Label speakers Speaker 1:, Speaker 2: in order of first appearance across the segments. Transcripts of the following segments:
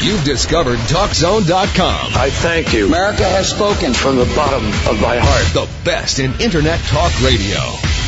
Speaker 1: You've discovered TalkZone.com.
Speaker 2: I thank you.
Speaker 3: America has spoken.
Speaker 2: From the bottom of my heart.
Speaker 1: The best in Internet talk radio.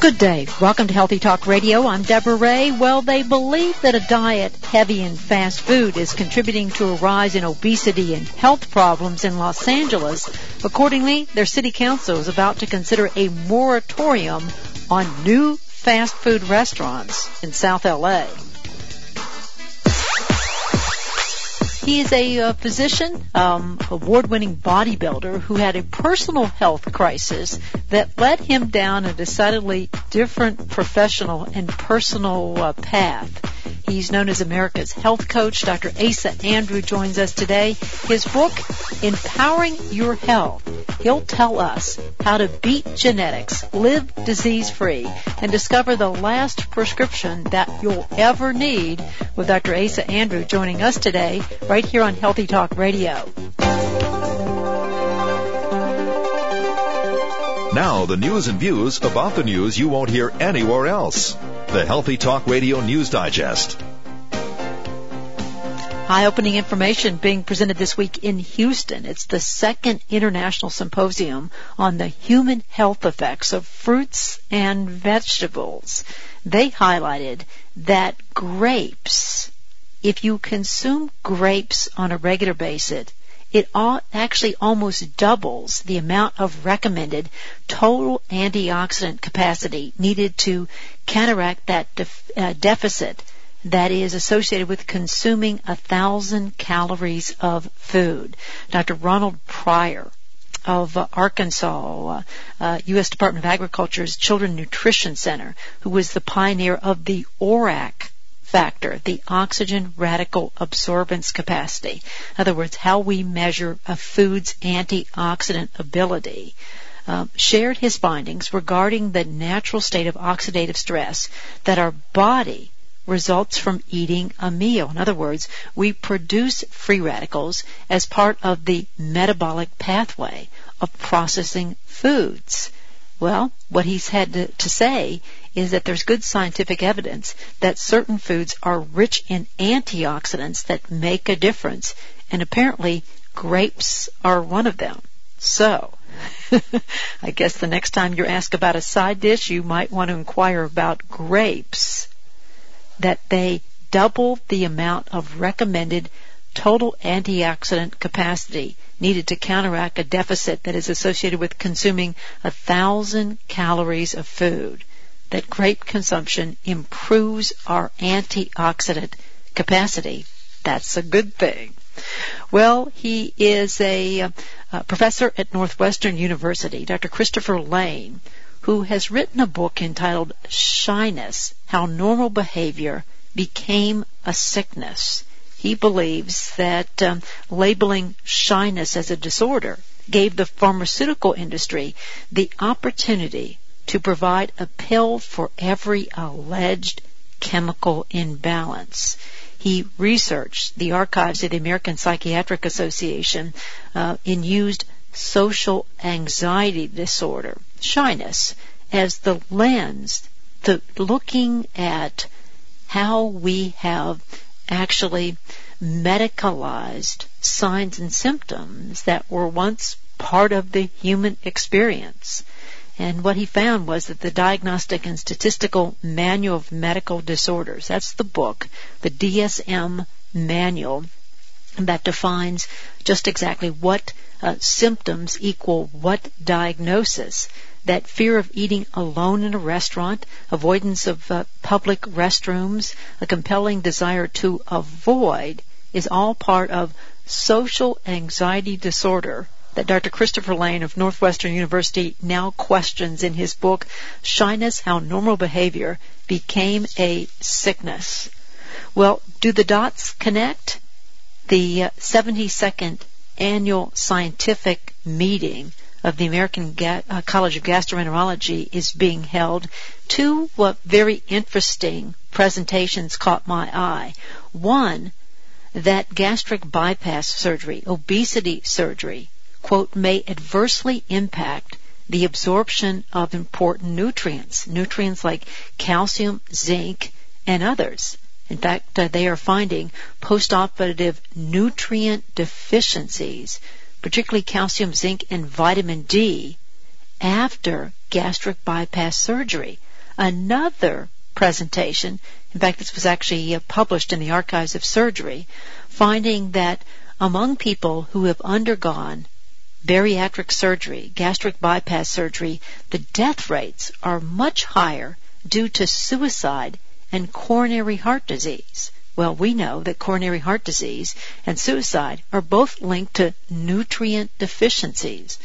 Speaker 4: Good day. Welcome to Healthy Talk Radio. I'm Deborah Ray. Well, they believe that a diet heavy in fast food is contributing to a rise in obesity and health problems in Los Angeles. Accordingly, their city council is about to consider a moratorium on new fast food restaurants in South LA. He is a uh, physician, um, award-winning bodybuilder who had a personal health crisis that led him down a decidedly different professional and personal uh, path. He's known as America's health coach. Dr. Asa Andrew joins us today. His book, Empowering Your Health. He'll tell us how to beat genetics, live disease free, and discover the last prescription that you'll ever need with Dr. Asa Andrew joining us today right here on Healthy Talk Radio.
Speaker 5: Now, the news and views about the news you won't hear anywhere else. The Healthy Talk Radio News Digest.
Speaker 4: Eye-opening information being presented this week in Houston. It's the second international symposium on the human health effects of fruits and vegetables. They highlighted that grapes, if you consume grapes on a regular basis, it actually almost doubles the amount of recommended total antioxidant capacity needed to counteract that def- uh, deficit that is associated with consuming a thousand calories of food. Dr. Ronald Prior of uh, Arkansas, uh, U.S. Uh, Department of Agriculture's Children Nutrition Center, who was the pioneer of the ORAC factor, the oxygen radical absorbance capacity. In other words, how we measure a food's antioxidant ability. Uh, shared his findings regarding the natural state of oxidative stress that our body results from eating a meal. In other words, we produce free radicals as part of the metabolic pathway of processing foods. Well, what he's had to, to, say is that there's good scientific evidence that certain foods are rich in antioxidants that make a difference, and apparently grapes are one of them. So, I guess the next time you're asked about a side dish, you might want to inquire about grapes. That they double the amount of recommended total antioxidant capacity needed to counteract a deficit that is associated with consuming a thousand calories of food. That grape consumption improves our antioxidant capacity. That's a good thing. Well, he is a, a uh, professor at Northwestern University, Dr. Christopher Lane, who has written a book entitled Shyness, How Normal Behavior Became a Sickness. He believes that um, labeling shyness as a disorder gave the pharmaceutical industry the opportunity to provide a pill for every alleged chemical imbalance. He researched the archives of the American Psychiatric Association uh, and used social anxiety disorder, shyness, as the lens to looking at how we have actually medicalized signs and symptoms that were once part of the human experience. And what he found was that the Diagnostic and Statistical Manual of Medical Disorders, that's the book, the DSM manual, that defines just exactly what uh, symptoms equal what diagnosis that fear of eating alone in a restaurant, avoidance of uh, public restrooms, a compelling desire to avoid is all part of social anxiety disorder that Dr. Christopher Lane of Northwestern University now questions in his book, Shyness, How Normal Behavior Became a Sickness. Well, Do the dots connect? The uh, 72nd annual scientific meeting of the American Ga- uh, College of Gastroenterology is being held. Two very interesting presentations caught my eye. One, that gastric bypass surgery, obesity surgery, quote, may adversely impact the absorption of important nutrients, nutrients like calcium, zinc, and others. In fact, uh, they are finding postoperative nutrient deficiencies, particularly calcium, zinc, and vitamin D, after gastric bypass surgery. Another presentation, in fact, this was actually uh, published in the Archives of Surgery, finding that among people who have undergone bariatric surgery, gastric bypass surgery, the death rates are much higher due to suicide and coronary heart disease. Well, we know that coronary heart disease and suicide are both linked to nutrient deficiencies.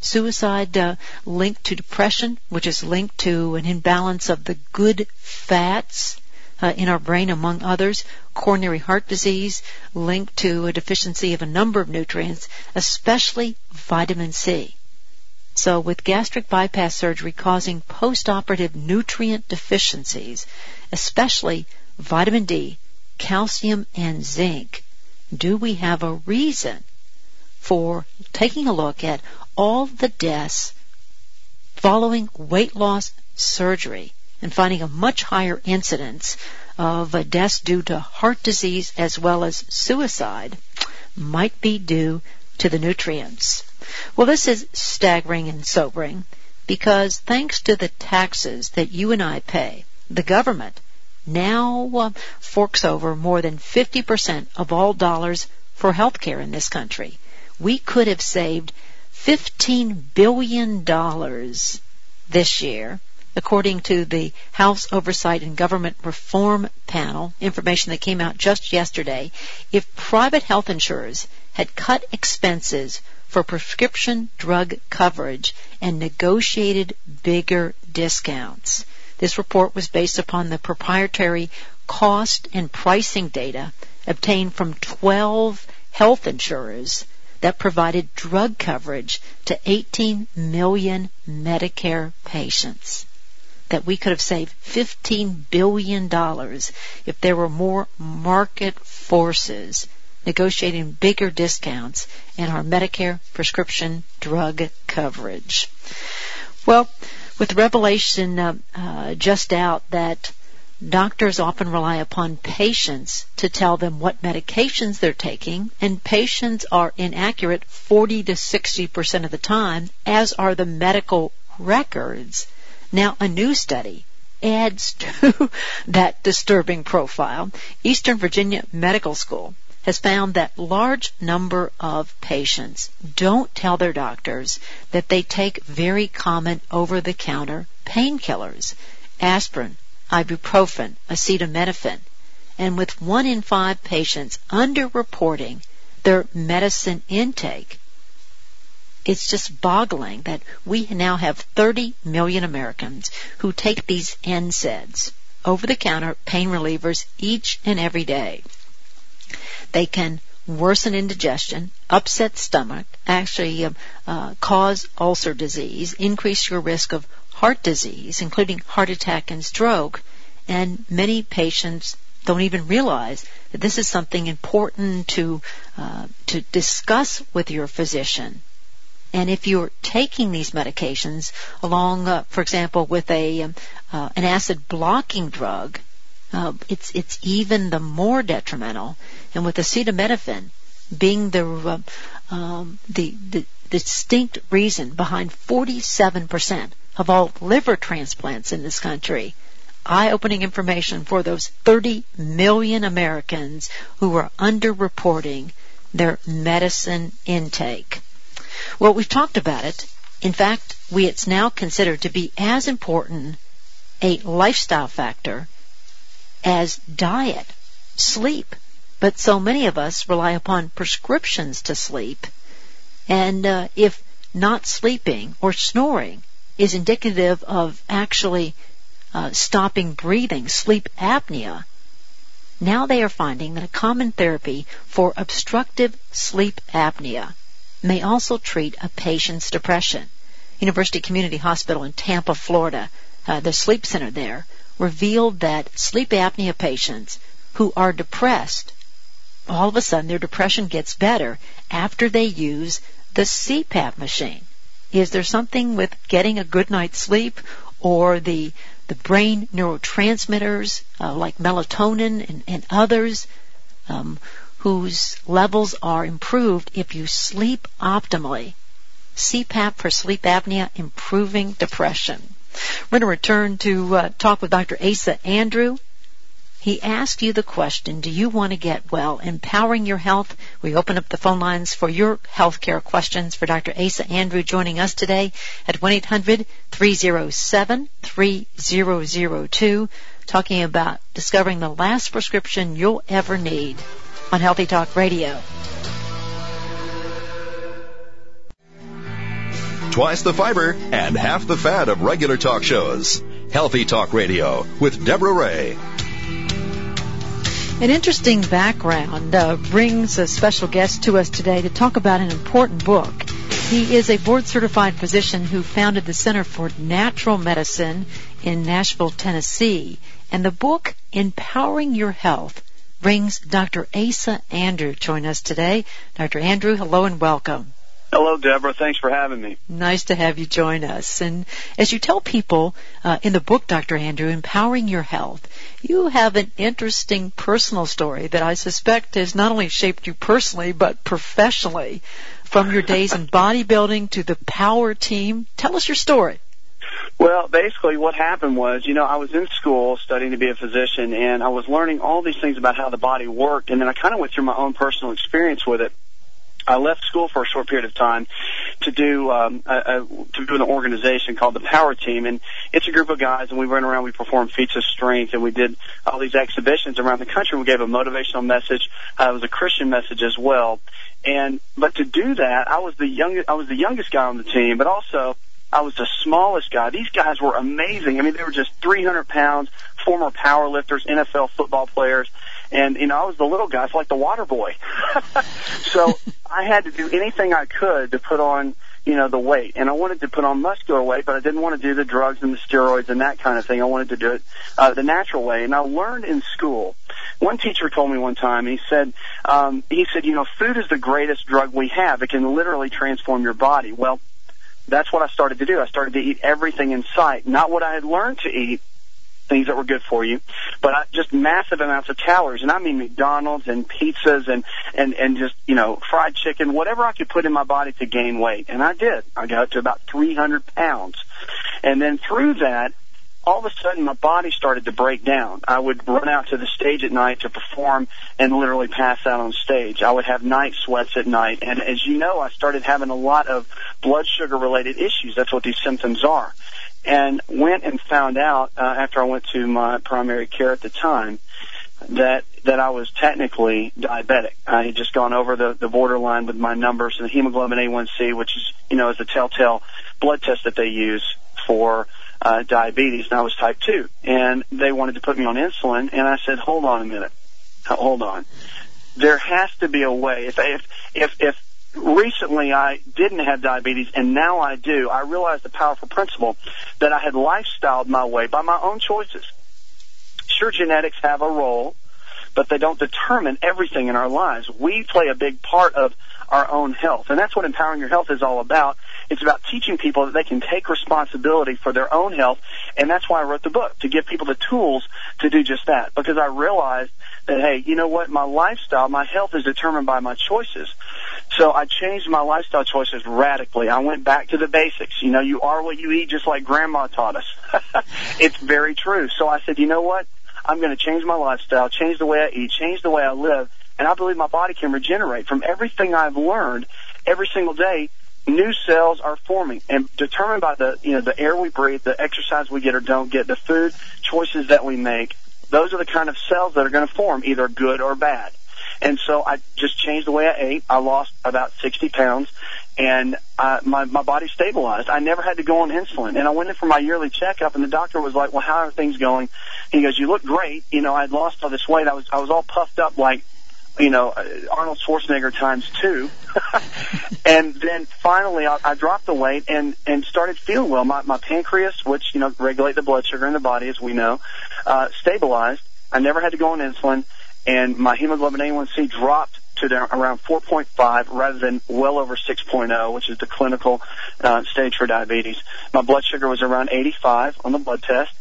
Speaker 4: Suicide uh, linked to depression, which is linked to an imbalance of the good fats uh, in our brain, among others. Coronary heart disease linked to a deficiency of a number of nutrients, especially vitamin C. So with gastric bypass surgery causing postoperative nutrient deficiencies, especially vitamin D, calcium, and zinc, do we have a reason for taking a look at all the deaths following weight loss surgery and finding a much higher incidence of deaths due to heart disease as well as suicide might be due to the nutrients. Well, this is staggering and sobering because thanks to the taxes that you and I pay, the government now uh, forks over more than 50% of all dollars for health care in this country. We could have saved $15 billion this year according to the House Oversight and Government Reform Panel, information that came out just yesterday, if private health insurers had cut expenses for prescription drug coverage and negotiated bigger discounts. This report was based upon the proprietary cost and pricing data obtained from 12 health insurers that provided drug coverage to 18 million Medicare patients that we could have saved $15 billion if there were more market forces negotiating bigger discounts in our Medicare prescription drug coverage. Well, with revelation uh, uh, just out that doctors often rely upon patients to tell them what medications they're taking, and patients are inaccurate 40 to 60 percent of the time, as are the medical records now, a new study adds to that disturbing profile. Eastern Virginia Medical School has found that large number of patients don't tell their doctors that they take very common over-the-counter painkillers, aspirin, ibuprofen, acetaminophen, and with one in five patients underreporting their medicine intake, it's just boggling that we now have 30 million Americans who take these NSAIDs, over-the-counter pain relievers, each and every day. They can worsen indigestion, upset stomach, actually um, uh, cause ulcer disease, increase your risk of heart disease, including heart attack and stroke, and many patients don't even realize that this is something important to uh, to discuss with your physician. And if you're taking these medications along, uh, for example, with a um, uh, an acid blocking drug, uh, it's it's even the more detrimental. And with acetaminophen being the uh, um, the, the distinct reason behind 47% of all liver transplants in this country, eye-opening information for those 30 million Americans who are underreporting their medicine intake. Well, we've talked about it. In fact, we it's now considered to be as important a lifestyle factor as diet, sleep. But so many of us rely upon prescriptions to sleep. And uh, if not sleeping or snoring is indicative of actually uh, stopping breathing, sleep apnea, Now they are finding that a common therapy for obstructive sleep apnea may also treat a patient's depression. University Community Hospital in Tampa, Florida, uh, the sleep center there, revealed that sleep apnea patients who are depressed, all of a sudden their depression gets better after they use the CPAP machine. Is there something with getting a good night's sleep or the the brain neurotransmitters uh, like melatonin and, and others um, whose levels are improved if you sleep optimally? CPAP for sleep apnea, improving depression. We're going to return to uh, talk with Dr. Asa Andrew. He asked you the question, do you want to get well? Empowering your health. We open up the phone lines for your healthcare questions for Dr. Asa Andrew joining us today at 1-800-307-3002 talking about discovering the last prescription you'll ever need on Healthy Talk Radio.
Speaker 5: Twice the fiber and half the fat of regular talk shows. Healthy Talk Radio with Deborah Ray.
Speaker 4: An interesting background uh, brings a special guest to us today to talk about an important book. He is a board certified physician who founded the Center for Natural Medicine in Nashville, Tennessee. And the book, Empowering Your Health, brings Dr. Asa Andrew join us today. Dr. Andrew, hello and welcome.
Speaker 2: Hello, Deborah. Thanks for having me.
Speaker 4: Nice to have you join us. And as you tell people uh, in the book, Dr. Andrew, Empowering Your Health, you have an interesting personal story that I suspect has not only shaped you personally, but professionally. From your days in bodybuilding to the power team. Tell us your story.
Speaker 2: Well, basically what happened was, you know, I was in school studying to be a physician and I was learning all these things about how the body worked and then I kind of went through my own personal experience with it. I left school for a short period of time to do um, a, a, to do an organization called the Power Team, and it's a group of guys, and we went around, we performed feats of strength, and we did all these exhibitions around the country. We gave a motivational message. Uh, it was a Christian message as well, and but to do that, I was the youngest. I was the youngest guy on the team, but also I was the smallest guy. These guys were amazing. I mean, they were just 300 pounds, former power lifters, NFL football players. And, you know, I was the little guy, it's like the water boy. so I had to do anything I could to put on, you know, the weight. And I wanted to put on muscular weight, but I didn't want to do the drugs and the steroids and that kind of thing. I wanted to do it, uh, the natural way. And I learned in school. One teacher told me one time, he said, um, he said, you know, food is the greatest drug we have. It can literally transform your body. Well, that's what I started to do. I started to eat everything in sight, not what I had learned to eat, things that were good for you, but I, just massive amounts of calories. And I mean McDonald's and pizzas and, and, and just, you know, fried chicken, whatever I could put in my body to gain weight. And I did. I got to about 300 pounds. And then through that, all of a sudden my body started to break down. I would run out to the stage at night to perform and literally pass out on stage. I would have night sweats at night. And as you know, I started having a lot of blood sugar related issues. That's what these symptoms are and went and found out uh, after I went to my primary care at the time that that I was technically diabetic. I had just gone over the the borderline with my numbers and the hemoglobin A1C, which is you know is a telltale blood test that they use for uh, diabetes, and I was type two, and they wanted to put me on insulin, and I said, hold on a minute, hold on. There has to be a way. If if if if recently I didn't have diabetes and now I do, I realized the powerful principle that I had lifestyled my way by my own choices. Sure, genetics have a role, but they don't determine everything in our lives. We play a big part of our own health. And that's what empowering your health is all about. It's about teaching people that they can take responsibility for their own health. And that's why I wrote the book, to give people the tools to do just that. Because I realized that, hey, you know what? My lifestyle, my health is determined by my choices. So I changed my lifestyle choices radically. I went back to the basics. You know, you are what you eat, just like grandma taught us. it's very true. So I said, you know what? I'm going to change my lifestyle, change the way I eat, change the way I live, and I believe my body can regenerate from everything I've learned every single day. New cells are forming and determined by the, you know, the air we breathe, the exercise we get or don't get, the food choices that we make. Those are the kind of cells that are going to form either good or bad. And so I just changed the way I ate. I lost about 60 pounds and uh, my my body stabilized. I never had to go on insulin, and I went in for my yearly checkup, and the doctor was like, "Well, how are things going?" He goes, "You look great. You know, I'd lost all this weight. I was I was all puffed up like." You know, Arnold Schwarzenegger times two, and then finally I, I dropped the weight and and started feeling well. My my pancreas, which you know regulate the blood sugar in the body, as we know, uh, stabilized. I never had to go on insulin, and my hemoglobin A1C dropped to the, around 4.5 rather than well over 6.0, which is the clinical uh, stage for diabetes. My blood sugar was around 85 on the blood test,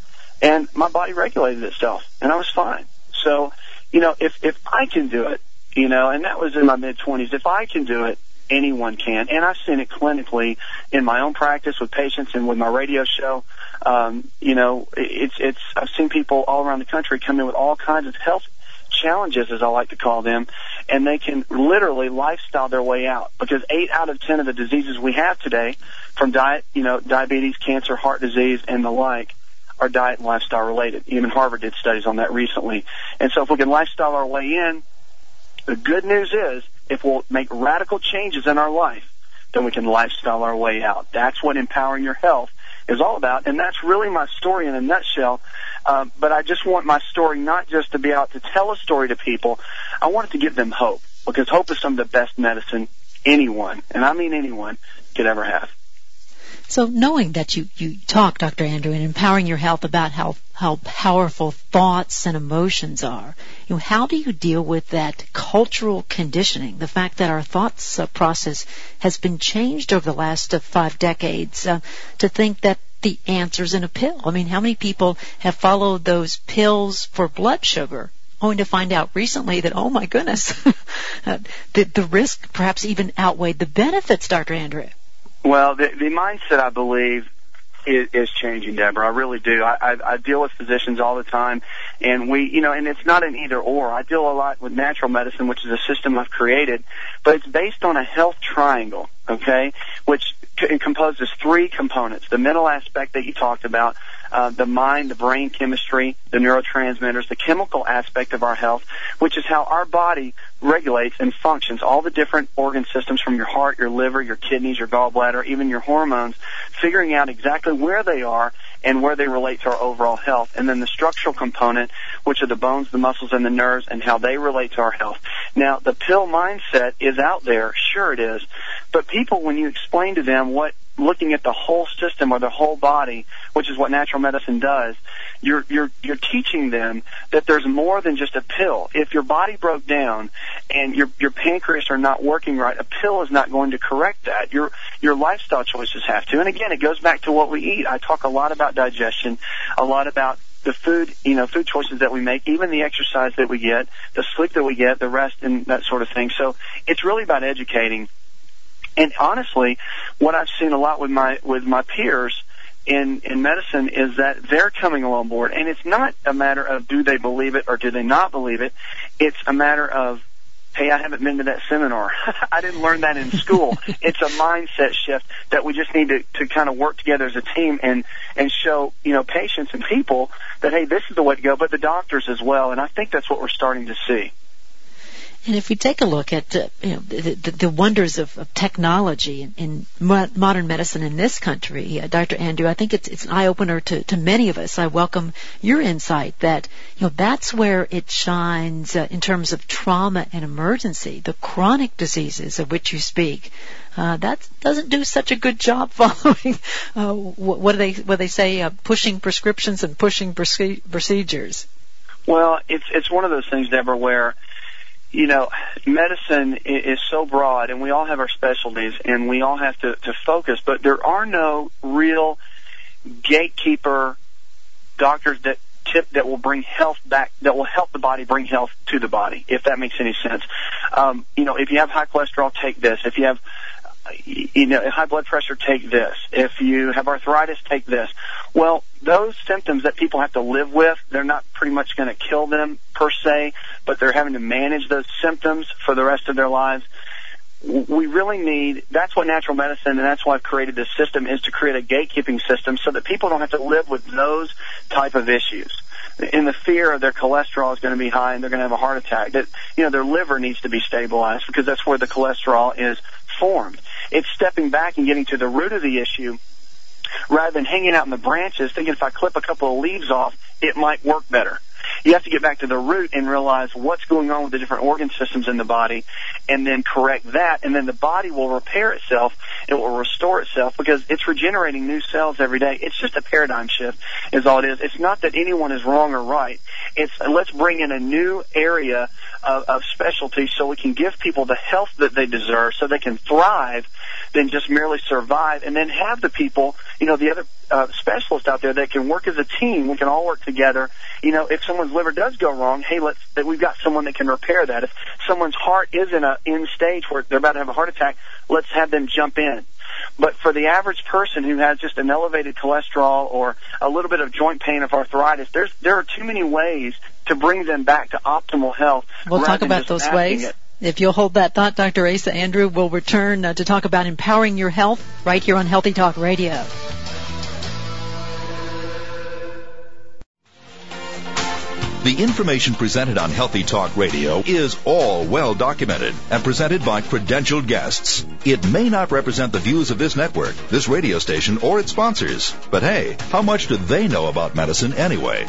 Speaker 2: and my body regulated itself, and I was fine. So, you know, if if I can do it, you know, and that was in my mid 20s, if I can do it, anyone can. And I've seen it clinically in my own practice with patients and with my radio show. Um, you know, it's it's I've seen people all around the country come in with all kinds of health challenges, as I like to call them, and they can literally lifestyle their way out. Because eight out of ten of the diseases we have today, from diet, you know, diabetes, cancer, heart disease, and the like, are diet and lifestyle related. Even Harvard did studies on that recently. And so if we can lifestyle our way in, the good news is if we'll make radical changes in our life, then we can lifestyle our way out. That's what empowering your health is all about. And that's really my story in a nutshell. Um, but I just want my story not just to be out to tell a story to people. I want it to give them hope because hope is some of the best medicine anyone, and I mean anyone, could ever have.
Speaker 4: So knowing that you, you talk, Dr. Andrew, and empowering your health about how, how powerful thoughts and emotions are, you know, how do you deal with that cultural conditioning, the fact that our thoughts uh, process has been changed over the last uh, five decades uh, to think that the answer's in a pill? I mean, how many people have followed those pills for blood sugar only to find out recently that, oh my goodness, the, the risk perhaps even outweighed the benefits, Dr. Andrew.
Speaker 2: Well, the, the mindset, I believe, is, is changing, Deborah. I really do. I, I, I deal with physicians all the time, and we, you know, and it's not an either or. I deal a lot with natural medicine, which is a system I've created, but it's based on a health triangle, okay, which composes three components: the mental aspect that you talked about, uh, the mind, the brain chemistry, the neurotransmitters, the chemical aspect of our health, which is how our body regulates and functions. All the different organ systems from your heart, your liver, your kidneys, your gallbladder, even your hormones, figuring out exactly where they are and where they relate to our overall health. And then the structural component, which are the bones, the muscles, and the nerves, and how they relate to our health. Now, the pill mindset is out there. Sure it is. But people, when you explain to them what looking at the whole system or the whole body, which is what natural medicine does, you're you're you're teaching them that there's more than just a pill. If your body broke down and your your pancreas are not working right, a pill is not going to correct that. Your your lifestyle choices have to. And again, it goes back to what we eat. I talk a lot about digestion, a lot about the food, you know, food choices that we make, even the exercise that we get, the sleep that we get, the rest and that sort of thing. So it's really about educating and honestly, what I've seen a lot with my with my peers in in medicine is that they're coming along board, and it's not a matter of do they believe it or do they not believe it. It's a matter of hey, I haven't been to that seminar. I didn't learn that in school. it's a mindset shift that we just need to, to kind of work together as a team and, and show, you know, patients and people that, hey, this is the way to go, but the doctors as well. And I think that's what we're starting to see.
Speaker 4: And if we take a look at uh, you know, the, the, the, wonders of, of technology in, in mo- modern medicine in this country, uh, Dr. Andrew, I think it's, it's an eye opener to, to many of us. I welcome your insight that you know that's where it shines uh, in terms of trauma and emergency, the chronic diseases of which you speak. Uh, that doesn't do such a good job following uh, what, what do they what they say uh, pushing prescriptions and pushing procedures.
Speaker 2: Well, it's it's one of those things, Deborah, where you know, medicine is so broad and we all have our specialties and we all have to, to focus, but there are no real gatekeeper doctors that tip that will bring health back, that will help the body bring health to the body, if that makes any sense. Um, you know, if you have high cholesterol, take this. If you have you know, high blood pressure, take this. If you have arthritis, take this. Well, those symptoms that people have to live with, they're not pretty much going to kill them per se, but they're having to manage those symptoms for the rest of their lives. We really need, that's what natural medicine, and that's why I've created this system, is to create a gatekeeping system so that people don't have to live with those type of issues. in the fear of their cholesterol is going to be high and they're going to have a heart attack. That you know their liver needs to be stabilized because that's where the cholesterol is formed. It's stepping back and getting to the root of the issue rather than hanging out in the branches thinking if I clip a couple of leaves off, it might work better. You have to get back to the root and realize what's going on with the different organ systems in the body and then correct that and then the body will repair itself. It will restore itself because it's regenerating new cells every day. It's just a paradigm shift is all it is. It's not that anyone is wrong or right. It's let's bring in a new area of, of specialty so we can give people the health that they deserve so they can thrive than just merely survive and then have the people, you know, the other uh, specialists out there that can work as a team. We can all work together. You know, if someone's liver does go wrong, hey, let's, that we've got someone that can repair that. If someone's heart is in a in stage where they're about to have a heart attack, let's have them jump in. But for the average person who has just an elevated cholesterol or a little bit of joint pain of arthritis, there's there are too many ways to bring them back to optimal health.
Speaker 4: We'll talk about those ways.
Speaker 2: It.
Speaker 4: If you'll hold that thought, Dr. Asa Andrew will return uh, to talk about empowering your health right here on Healthy Talk Radio.
Speaker 5: The information presented on Healthy Talk Radio is all well documented and presented by credentialed guests. It may not represent the views of this network, this radio station, or its sponsors. But hey, how much do they know about medicine anyway?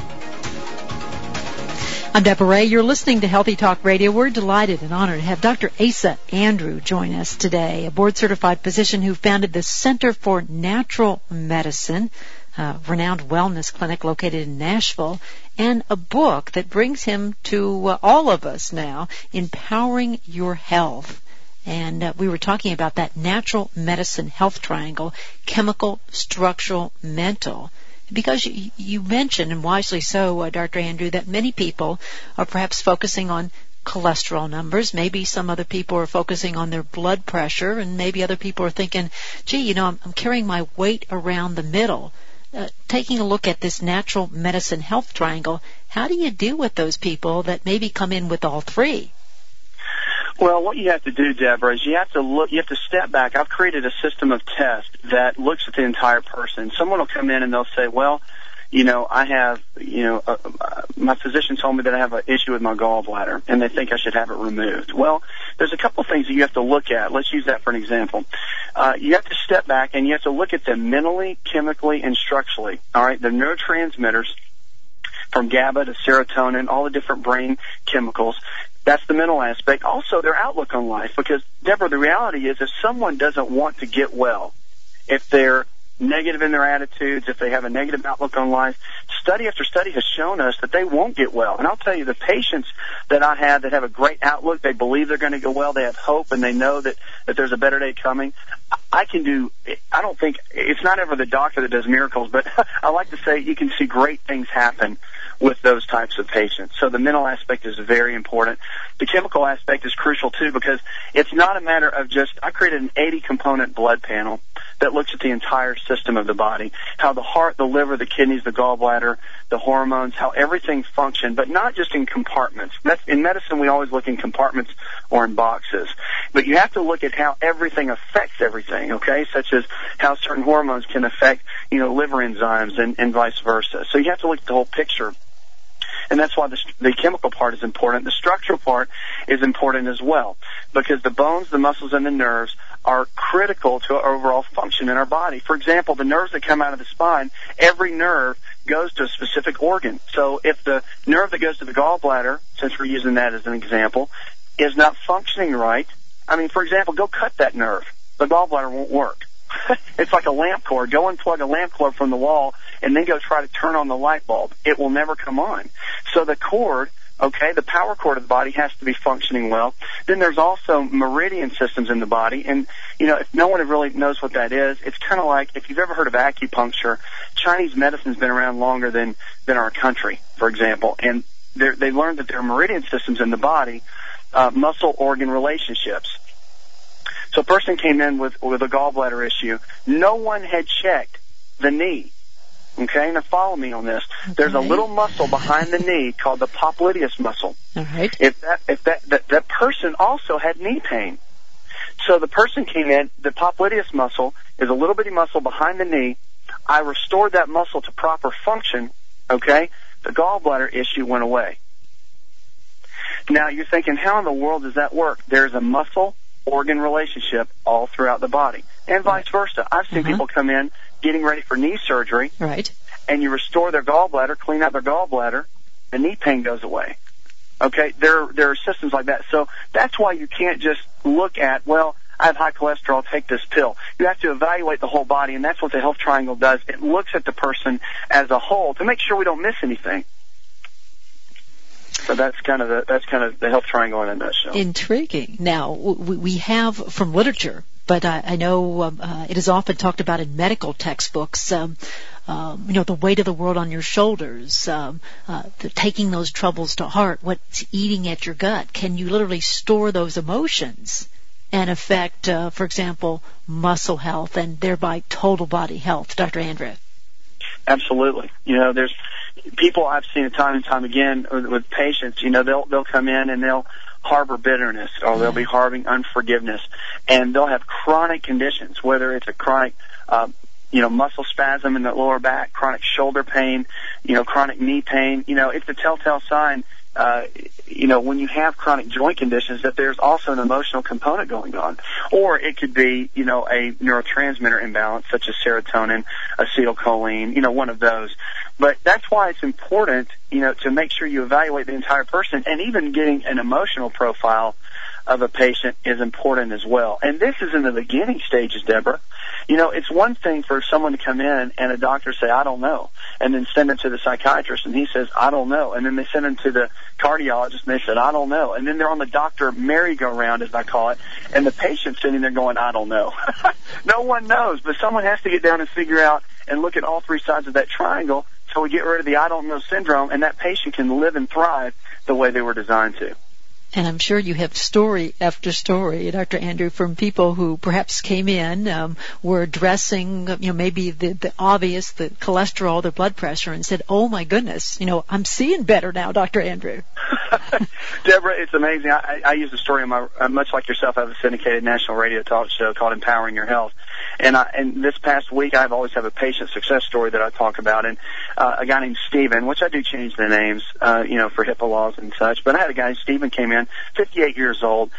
Speaker 4: I'm Deborah Ray. You're listening to Healthy Talk Radio. We're delighted and honored to have Dr. Asa Andrew join us today, a board certified physician who founded the Center for Natural Medicine, a renowned wellness clinic located in Nashville, and a book that brings him to uh, all of us now, Empowering Your Health. And uh, we were talking about that natural medicine health triangle, chemical, structural, mental because you, mentioned, and wisely so, uh, Dr. Andrew, that many people are perhaps focusing on cholesterol numbers. Maybe some other people are focusing on their blood pressure, and maybe other people are thinking, gee, you know, I'm, I'm carrying my weight around the middle. Uh, taking a look at this natural medicine health triangle, how do you deal with those people that maybe come in with all three?
Speaker 2: Well, what you have to do, Deborah, is you have to look, you have to step back. I've created a system of tests that looks at the entire person. Someone will come in and they'll say, well, you know, I have, you know, uh, uh, my physician told me that I have an issue with my gallbladder and they think I should have it removed. Well, there's a couple things that you have to look at. Let's use that for an example. Uh, you have to step back and you have to look at them mentally, chemically, and structurally. All right, the neurotransmitters from GABA to serotonin, all the different brain chemicals. That's the mental aspect. Also, their outlook on life. Because, Deborah, the reality is if someone doesn't want to get well, if they're negative in their attitudes, if they have a negative outlook on life, study after study has shown us that they won't get well. And I'll tell you, the patients that I have that have a great outlook, they believe they're going to go well, they have hope, and they know that, that there's a better day coming. I can do, I don't think, it's not ever the doctor that does miracles, but I like to say you can see great things happen with those types of patients. So the mental aspect is very important. The chemical aspect is crucial too because it's not a matter of just, I created an 80 component blood panel that looks at the entire system of the body, how the heart, the liver, the kidneys, the gallbladder, the hormones, how everything functions, but not just in compartments. In medicine, we always look in compartments or in boxes. But you have to look at how everything affects everything, okay? Such as how certain hormones can affect, you know, liver enzymes and, and vice versa. So you have to look at the whole picture. And that's why the, the chemical part is important. The structural part is important as well because the bones, the muscles, and the nerves are critical to our overall function in our body. For example, the nerves that come out of the spine, every nerve goes to a specific organ. So if the nerve that goes to the gallbladder, since we're using that as an example, is not functioning right, I mean, for example, go cut that nerve. The gallbladder won't work. it's like a lamp cord. Go unplug a lamp cord from the wall and then go try to turn on the light bulb. It will never come on. So the cord Okay, the power cord of the body has to be functioning well. Then there's also meridian systems in the body, and you know, if no one really knows what that is, it's kind of like if you've ever heard of acupuncture. Chinese medicine's been around longer than than our country, for example, and they learned that there are meridian systems in the body, uh, muscle organ relationships. So a person came in with with a gallbladder issue. No one had checked the knee. Okay, now follow me on this. Okay. There's a little muscle behind the knee called the popliteus muscle.
Speaker 4: All right.
Speaker 2: If that if that, that that person also had knee pain, so the person came in. The popliteus muscle is a little bitty muscle behind the knee. I restored that muscle to proper function. Okay, the gallbladder issue went away. Now you're thinking, how in the world does that work? There's a muscle organ relationship all throughout the body, and vice versa. I've seen
Speaker 4: Uh-huh.
Speaker 2: people come in getting ready for knee surgery,
Speaker 4: Right.
Speaker 2: and you restore their gallbladder, clean out their gallbladder, the knee pain goes away. Okay, there there are systems like that. So that's why you can't just look at well. I have high cholesterol, take this pill. You have to evaluate the whole body, and that's what the health triangle does. It looks at the person as a whole to make sure we don't miss anything. So that's kind of the that's kind of the health triangle in a nutshell.
Speaker 4: Intriguing. Now, we, we have from literature, but I, I know um, uh, it is often talked about in medical textbooks. Um, um, you know, the weight of the world on your shoulders, um, uh, the, taking those troubles to heart, what's eating at your gut. Can you literally store those emotions and affect, uh, for example, muscle health and thereby total body health, Dr. Andrew?
Speaker 2: Absolutely. You know, there's people I've seen time and time again with, with patients. You know, they'll they'll come in and they'll harbor bitterness or they'll be harboring unforgiveness, and they'll have chronic conditions, whether it's a chronic. Uh, you know, muscle spasm in the lower back, chronic shoulder pain, you know, chronic knee pain. You know, it's a telltale sign uh, you know, when you have chronic joint conditions, that there's also an emotional component going on. Or it could be, you know, a neurotransmitter imbalance, such as serotonin, acetylcholine, you know, one of those. But that's why it's important, you know, to make sure you evaluate the entire person and even getting an emotional profile of a patient is important as well. And this is in the beginning stages, Deborah. You know, it's one thing for someone to come in and a doctor say, I don't know, and then send them to the psychiatrist and he says, I don't know. And then they send them to the cardiologist and they said, I don't know. And then they're on the doctor merry-go-round, as I call it, and the patient's sitting there going, I don't know. no one knows, but someone has to get down and figure out and look at all three sides of that triangle so we get rid of the I don't know syndrome and that patient can live and thrive the way they were designed to.
Speaker 4: And I'm sure you have story after story, Dr. Andrew, from people who perhaps came in, um, were addressing, you know, maybe the, the obvious, the cholesterol, the blood pressure, and said, "Oh my goodness, you know, I'm seeing better now, Dr. Andrew."
Speaker 2: Deborah, it's amazing. I, I use the story in my, uh, much like yourself, I have a syndicated national radio talk show called Empowering Your Health. And I, and this past week, I've always have a patient success story that I talk about. And, uh, a guy named Steven, which I do change the names, uh, you know, for HIPAA laws and such. But I had a guy, Steven came in, 58 years old,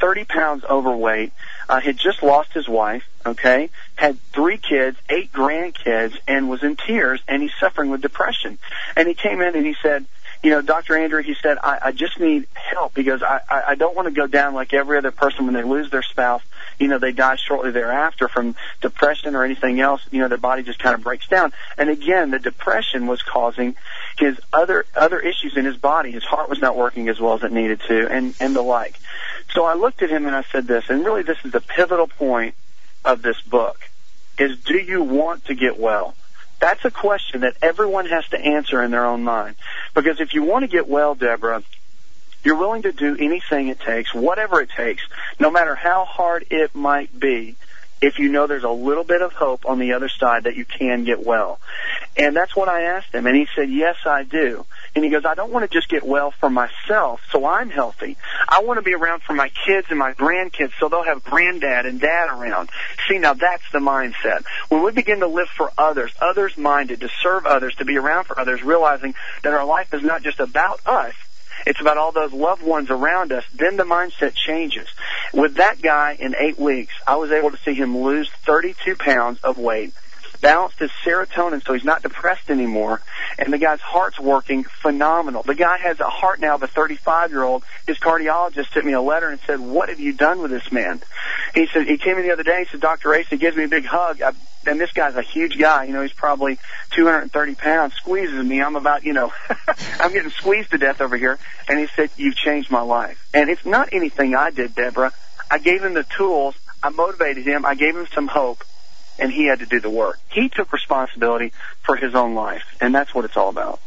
Speaker 2: 30 pounds overweight, uh, had just lost his wife, okay, had three kids, eight grandkids, and was in tears, and he's suffering with depression. And he came in and he said, you know, Dr. Andrew, he said, I, I just need help because I, I, I don't want to go down like every other person when they lose their spouse. You know, they die shortly thereafter from depression or anything else. You know, their body just kind of breaks down. And again, the depression was causing his other, other issues in his body. His heart was not working as well as it needed to and, and the like. So I looked at him and I said this, and really this is the pivotal point of this book, is do you want to get well? That's a question that everyone has to answer in their own mind. Because if you want to get well, Deborah, you're willing to do anything it takes, whatever it takes, no matter how hard it might be, if you know there's a little bit of hope on the other side that you can get well. And that's what I asked him, and he said, yes, I do. And he goes, I don't want to just get well for myself so I'm healthy. I want to be around for my kids and my grandkids so they'll have granddad and dad around. See, now that's the mindset. When we begin to live for others, others minded, to serve others, to be around for others, realizing that our life is not just about us, it's about all those loved ones around us, then the mindset changes. With that guy in eight weeks, I was able to see him lose 32 pounds of weight, balanced his serotonin so he's not depressed anymore, and the guy's heart's working phenomenal. The guy has a heart now of a 35 year old. His cardiologist sent me a letter and said, what have you done with this man? He said, he came in the other day, he said, Dr. Ace, he gives me a big hug. I, and this guy's a huge guy, you know, he's probably 230 pounds, squeezes me. I'm about, you know, I'm getting squeezed to death over here. And he said, you've changed my life. And it's not anything I did, Deborah. I gave him the tools. I motivated him. I gave him some hope and he had to do the work. He took responsibility for his own life, and that's what it's all about.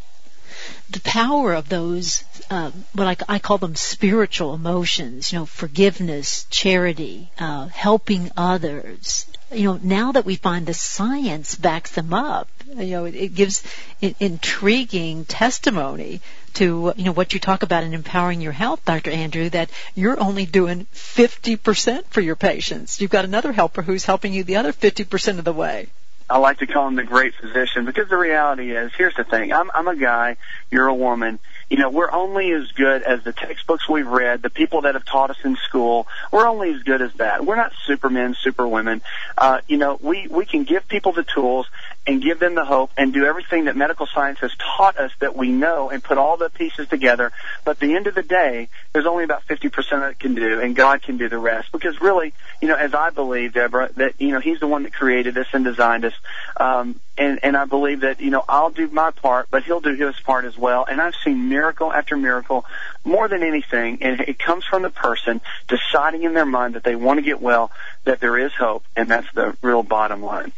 Speaker 4: The power of those, uh, what I, I, call them spiritual emotions, you know, forgiveness, charity, uh, helping others. You know, now that we find the science backs them up, you know, it, it gives intriguing testimony to you know what you talk about in empowering your health, Dr. Andrew, that you're only doing 50% for your patients. You've got another helper who's helping you the other 50% of the way.
Speaker 2: I like to call him the great physician because the reality is, here's the thing. I'm, I'm a guy, you're a woman. You know, we're only as good as the textbooks we've read, the people that have taught us in school. We're only as good as that. We're not supermen, superwomen. Uh, you know, we, we can give people the tools and give them the hope and do everything that medical science has taught us that we know and put all the pieces together. But at the end of the day, there's only about 50% that can do and God can do the rest. Because really, you know, as I believe, Deborah, that, you know, He's the one that created us and designed us. Um, and, and I believe that, you know, I'll do my part, but He'll do His part as well. And I've seen miracle after miracle more than anything. And it comes from the person deciding in their mind that they want to get well, that there is hope. And that's the real bottom line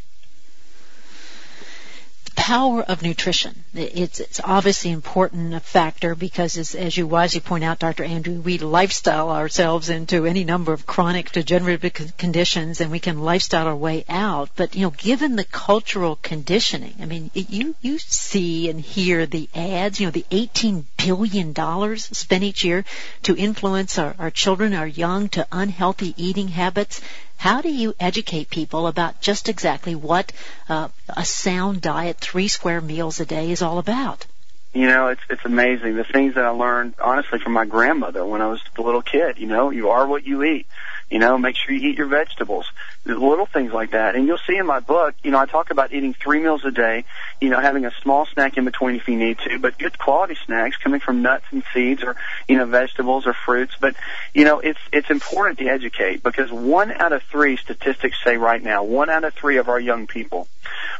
Speaker 4: power of nutrition. It's, it's obviously important a factor because as, as you wisely point out, Dr. Andrew, we lifestyle ourselves into any number of chronic degenerative conditions and we can lifestyle our way out. But, you know, given the cultural conditioning, I mean, you, you see and hear the ads, you know, the $18 billion spent each year to influence our, our children, our young to unhealthy eating habits. How do you educate people about just exactly what uh, a sound diet, three square meals a day is all about?
Speaker 2: You know, it's it's amazing the things that I learned honestly from my grandmother when I was a little kid. You know, you are what you eat. You know, make sure you eat your vegetables. Little things like that. And you'll see in my book, you know, I talk about eating three meals a day, you know, having a small snack in between if you need to, but good quality snacks coming from nuts and seeds or, you know, vegetables or fruits. But, you know, it's, it's important to educate because one out of three statistics say right now, one out of three of our young people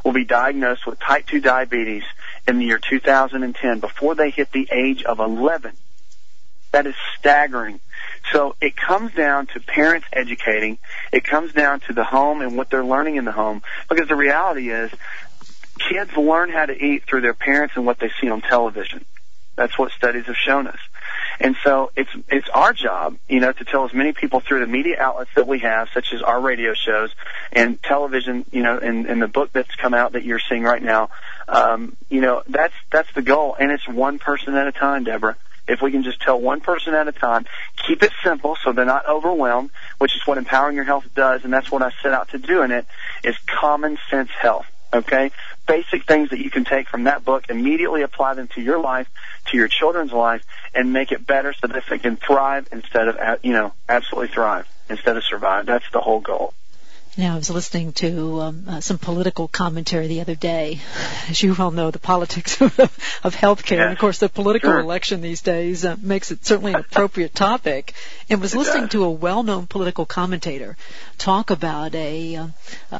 Speaker 2: will be diagnosed with type 2 diabetes in the year 2010 before they hit the age of 11. That is staggering. So it comes down to parents educating. It comes down to the home and what they're learning in the home. Because the reality is, kids learn how to eat through their parents and what they see on television. That's what studies have shown us. And so it's it's our job, you know, to tell as many people through the media outlets that we have, such as our radio shows and television, you know, and, and the book that's come out that you're seeing right now. Um, you know, that's that's the goal, and it's one person at a time, Deborah if we can just tell one person at a time, keep it simple so they're not overwhelmed, which is what empowering your health does, and that's what I set out to do in it, is common sense health. Okay? Basic things that you can take from that book, immediately apply them to your life, to your children's life, and make it better so that they can thrive instead of, you know, absolutely thrive instead of survive. That's the whole goal.
Speaker 4: Now, I was listening to um, uh, some political commentary the other day. As you well know, the politics of, of healthcare, yes. and of course, the political
Speaker 2: sure.
Speaker 4: election these days uh, makes it certainly an appropriate topic. And was
Speaker 2: it
Speaker 4: listening
Speaker 2: does.
Speaker 4: to a well-known political commentator talk about a uh,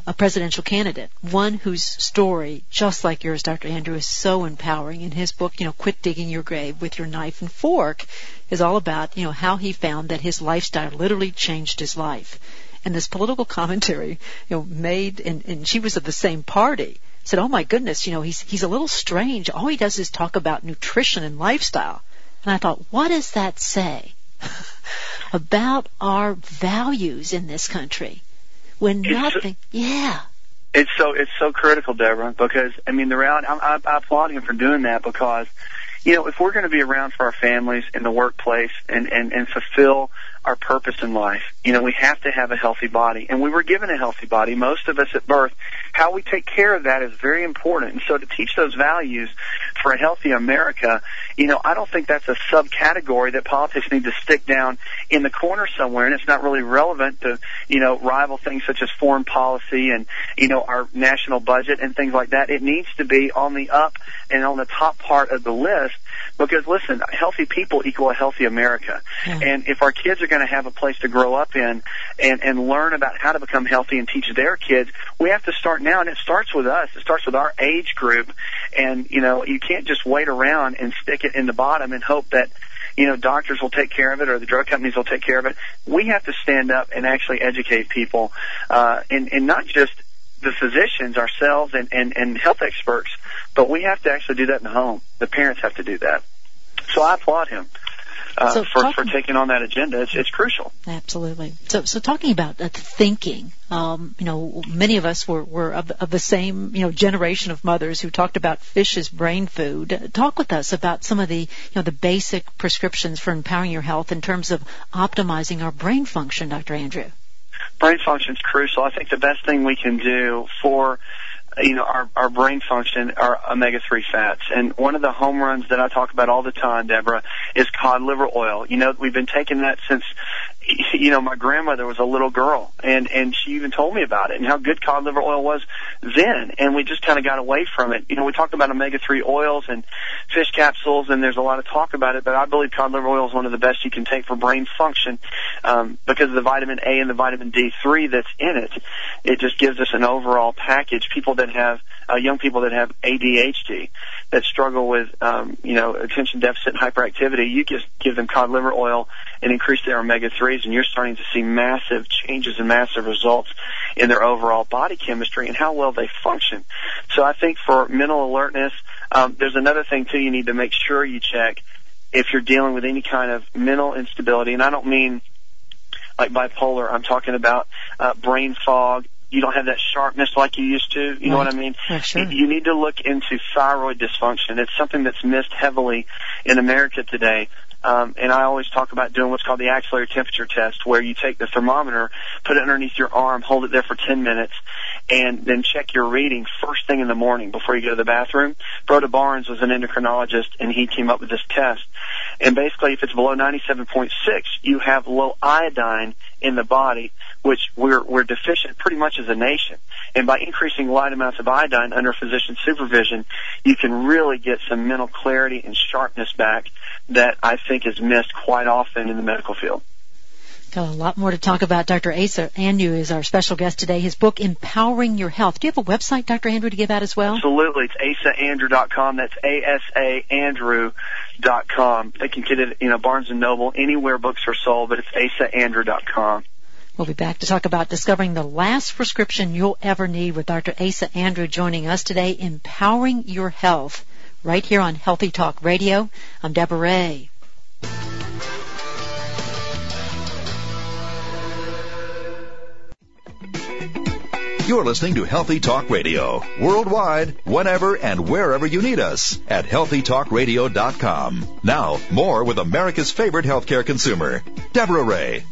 Speaker 4: a presidential candidate, one whose story, just like yours, Dr. Andrew, is so empowering. In his book, you know, "Quit Digging Your Grave with Your Knife and Fork," is all about you know how he found that his lifestyle literally changed his life and this political commentary, you know, made, and, and she was of the same party, said, oh my goodness, you know, he's, he's a little strange. All he does is talk about nutrition and lifestyle. And I thought, what does that say about our values in this country? When
Speaker 2: It's-
Speaker 4: nothing, yeah.
Speaker 2: It's so it's so critical, Deborah, because I mean the reality. I, I, I applaud him for doing that because, you know, if we're going to be around for our families in the workplace and and and fulfill our purpose in life, you know, we have to have a healthy body, and we were given a healthy body. Most of us at birth. How we take care of that is very important. And so to teach those values for a healthy America, you know, I don't think that's a subcategory that politics need to stick down in the corner somewhere, and it's not really relevant to, you know, rival things such as foreign policy and, you know, our national budget and things like that. It needs to be on the up and on the top part of the list because listen, healthy people equal a healthy America.
Speaker 4: Yeah.
Speaker 2: And if our kids are going to have a place to grow up in and, and learn about how to become healthy and teach their kids, we have to start now and it starts with us. It starts with our age group. And, you know, you can't just wait around and stick it in the bottom and hope that you know, doctors will take care of it or the drug companies will take care of it. We have to stand up and actually educate people, uh, and, and not just the physicians ourselves and, and, and health experts, but we have to actually do that in the home. The parents have to do that. So I applaud him. Uh,
Speaker 4: So
Speaker 2: for, for taking on that agenda, it's, it's crucial.
Speaker 4: Absolutely. So, so talking about uh, thinking, um, you know, many of us were, were of, of the same, you know, generation of mothers who talked about fish as brain food. Talk with us about some of the, you know, the basic prescriptions for empowering your health in terms of optimizing our brain function, Dr. Andrew.
Speaker 2: Brain function is crucial. I think the best thing we can do for you know, our, our brain function are omega-3 fats. And one of the home runs that I talk about all the time, Deborah, is cod liver oil. You know, we've been taking that since, you know, my grandmother was a little girl and, and she even told me about it and how good cod liver oil was then. And we just kind of got away from it. You know, we talked about omega-3 oils and fish capsules and there's a lot of talk about it, but I believe cod liver oil is one of the best you can take for brain function, um, because of the vitamin A and the vitamin D3 that's in it. It just gives us an overall package. People that have uh, young people that have ADHD that struggle with um, you know attention deficit and hyperactivity, you just give them cod liver oil and increase their omega threes, and you're starting to see massive changes and massive results in their overall body chemistry and how well they function. So I think for mental alertness, um, there's another thing too. You need to make sure you check if you're dealing with any kind of mental instability, and I don't mean like bipolar. I'm talking about uh, brain fog, you don't have that sharpness like you used to. You right. know what I mean?
Speaker 4: Yeah, sure.
Speaker 2: You need to look into thyroid dysfunction. It's something that's missed heavily in America today. Um, and I always talk about doing what's called the axillary temperature test, where you take the thermometer, put it underneath your arm, hold it there for 10 minutes, and then check your reading first thing in the morning before you go to the bathroom. Broda Barnes was an endocrinologist, and he came up with this test. And basically, if it's below 97.6, you have low iodine in the body, which we're, we're deficient pretty much as a nation. And by increasing light amounts of iodine under physician supervision, you can really get some mental clarity and sharpness back that I think is missed quite often in the medical field.
Speaker 4: Got a lot more to talk about. Dr. Asa Andrew is our special guest today. His book, Empowering Your Health. Do you have a website, Dr. Andrew, to give out as well?
Speaker 2: Absolutely. It's asaandrew.com. That's A-S-A Andrew.com. They can get it, you know, Barnes & Noble, anywhere books are sold, but it's asaandrew.com.
Speaker 4: We'll be back to talk about discovering the last prescription you'll ever need with Dr. Asa Andrew joining us today, Empowering Your Health, right here on Healthy Talk Radio. I'm Deborah Ray.
Speaker 5: You're listening to Healthy Talk Radio, worldwide, whenever and wherever you need us at healthytalkradio.com. Now, more with America's favorite healthcare consumer, Deborah Ray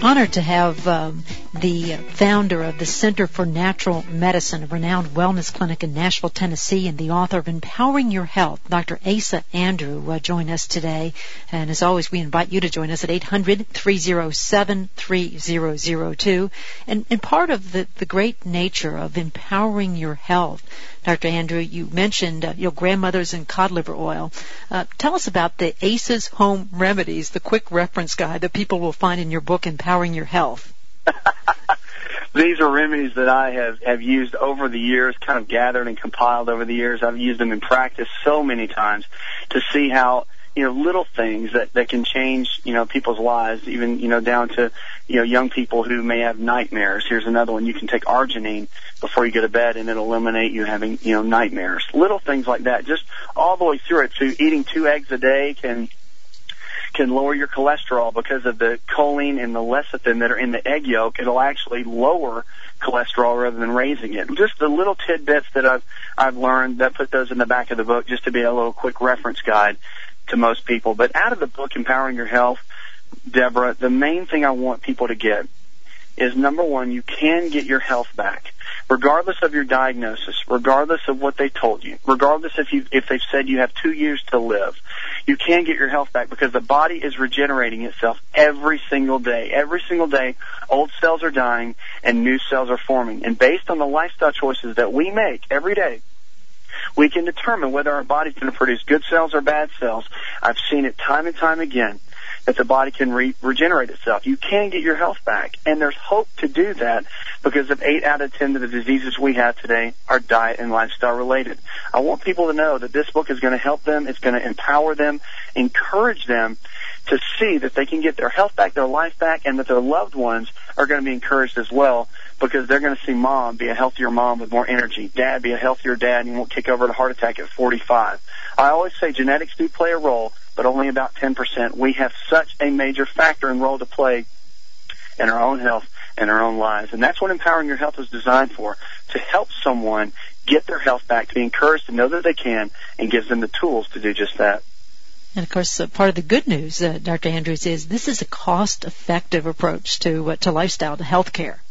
Speaker 4: honored to have um, the founder of the Center for Natural Medicine, a renowned wellness clinic in Nashville, Tennessee, and the author of Empowering Your Health, Dr. Asa Andrew, uh, join us today. And as always, we invite you to join us at 800-307-3002. And, and part of the, the great nature of empowering your health Dr. Andrew, you mentioned uh, your grandmother's and cod liver oil. Uh, tell us about the Asa's Home Remedies, the quick reference guide that people will find in your book, Empowering Your Health.
Speaker 2: These are remedies that I have, have used over the years, kind of gathered and compiled over the years. I've used them in practice so many times to see how you know little things that that can change you know people's lives even you know down to you know young people who may have nightmares here's another one you can take arginine before you go to bed and it'll eliminate you having you know nightmares little things like that just all the way through it to eating two eggs a day can can lower your cholesterol because of the choline and the lecithin that are in the egg yolk. It'll actually lower cholesterol rather than raising it. Just the little tidbits that I've I've learned that put those in the back of the book just to be a little quick reference guide to most people. But out of the book, Empowering Your Health, Deborah, the main thing I want people to get is number one, you can get your health back. Regardless of your diagnosis, regardless of what they told you, regardless if you if they've said you have two years to live, you can get your health back because the body is regenerating itself every single day. Every single day, old cells are dying and new cells are forming. And based on the lifestyle choices that we make every day, we can determine whether our body's going to produce good cells or bad cells. I've seen it time and time again that the body can re- regenerate itself. You can get your health back, and there's hope to do that because of eight out of ten of the diseases we have today are diet and lifestyle related. I want people to know that this book is going to help them. It's going to empower them, encourage them to see that they can get their health back, their life back, and that their loved ones are going to be encouraged as well because they're going to see mom be a healthier mom with more energy, dad be a healthier dad and won't kick over a heart attack at 45. I always say genetics do play a role, but only about 10%. We have such a major factor and role to play in our own health and our own lives. And that's what Empowering Your Health is designed for, to help someone get their health back, to be encouraged to know that they can, and gives them the tools to do just that.
Speaker 4: And of course, uh, part of the good news, uh, Dr. Andrews, is this is a cost-effective approach to uh, to lifestyle, to health care.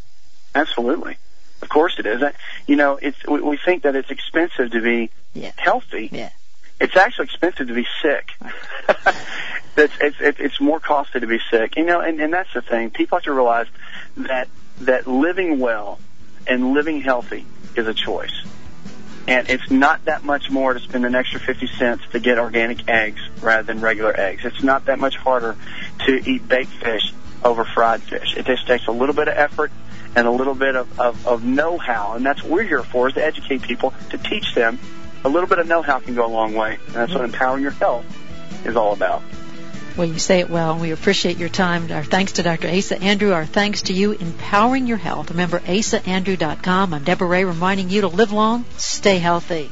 Speaker 2: Absolutely. Of course it is. You know, it's we, we think that it's expensive to be
Speaker 4: Yeah.
Speaker 2: healthy.
Speaker 4: Yeah.
Speaker 2: It's actually expensive to be sick. it's, it's it's more costly to be sick. You know, and and that's the thing. People have to realize that that living well and living healthy is a choice. And it's not that much more to spend an extra 50 cents to get organic eggs rather than regular eggs. It's not that much harder to eat baked fish over fried fish. It just takes a little bit of effort and a little bit of, of, of know-how, and that's what we're here for, is to educate people, to teach them. A little bit of know-how can go a long way, and that's what mm-hmm. empowering your health is all about.
Speaker 4: Well, you say it well, and we appreciate your time. Our thanks to Dr. Asa Andrew. Our thanks to you, empowering your health. Remember, asaandrew.com. I'm Deborah Ray reminding you to live long, stay healthy.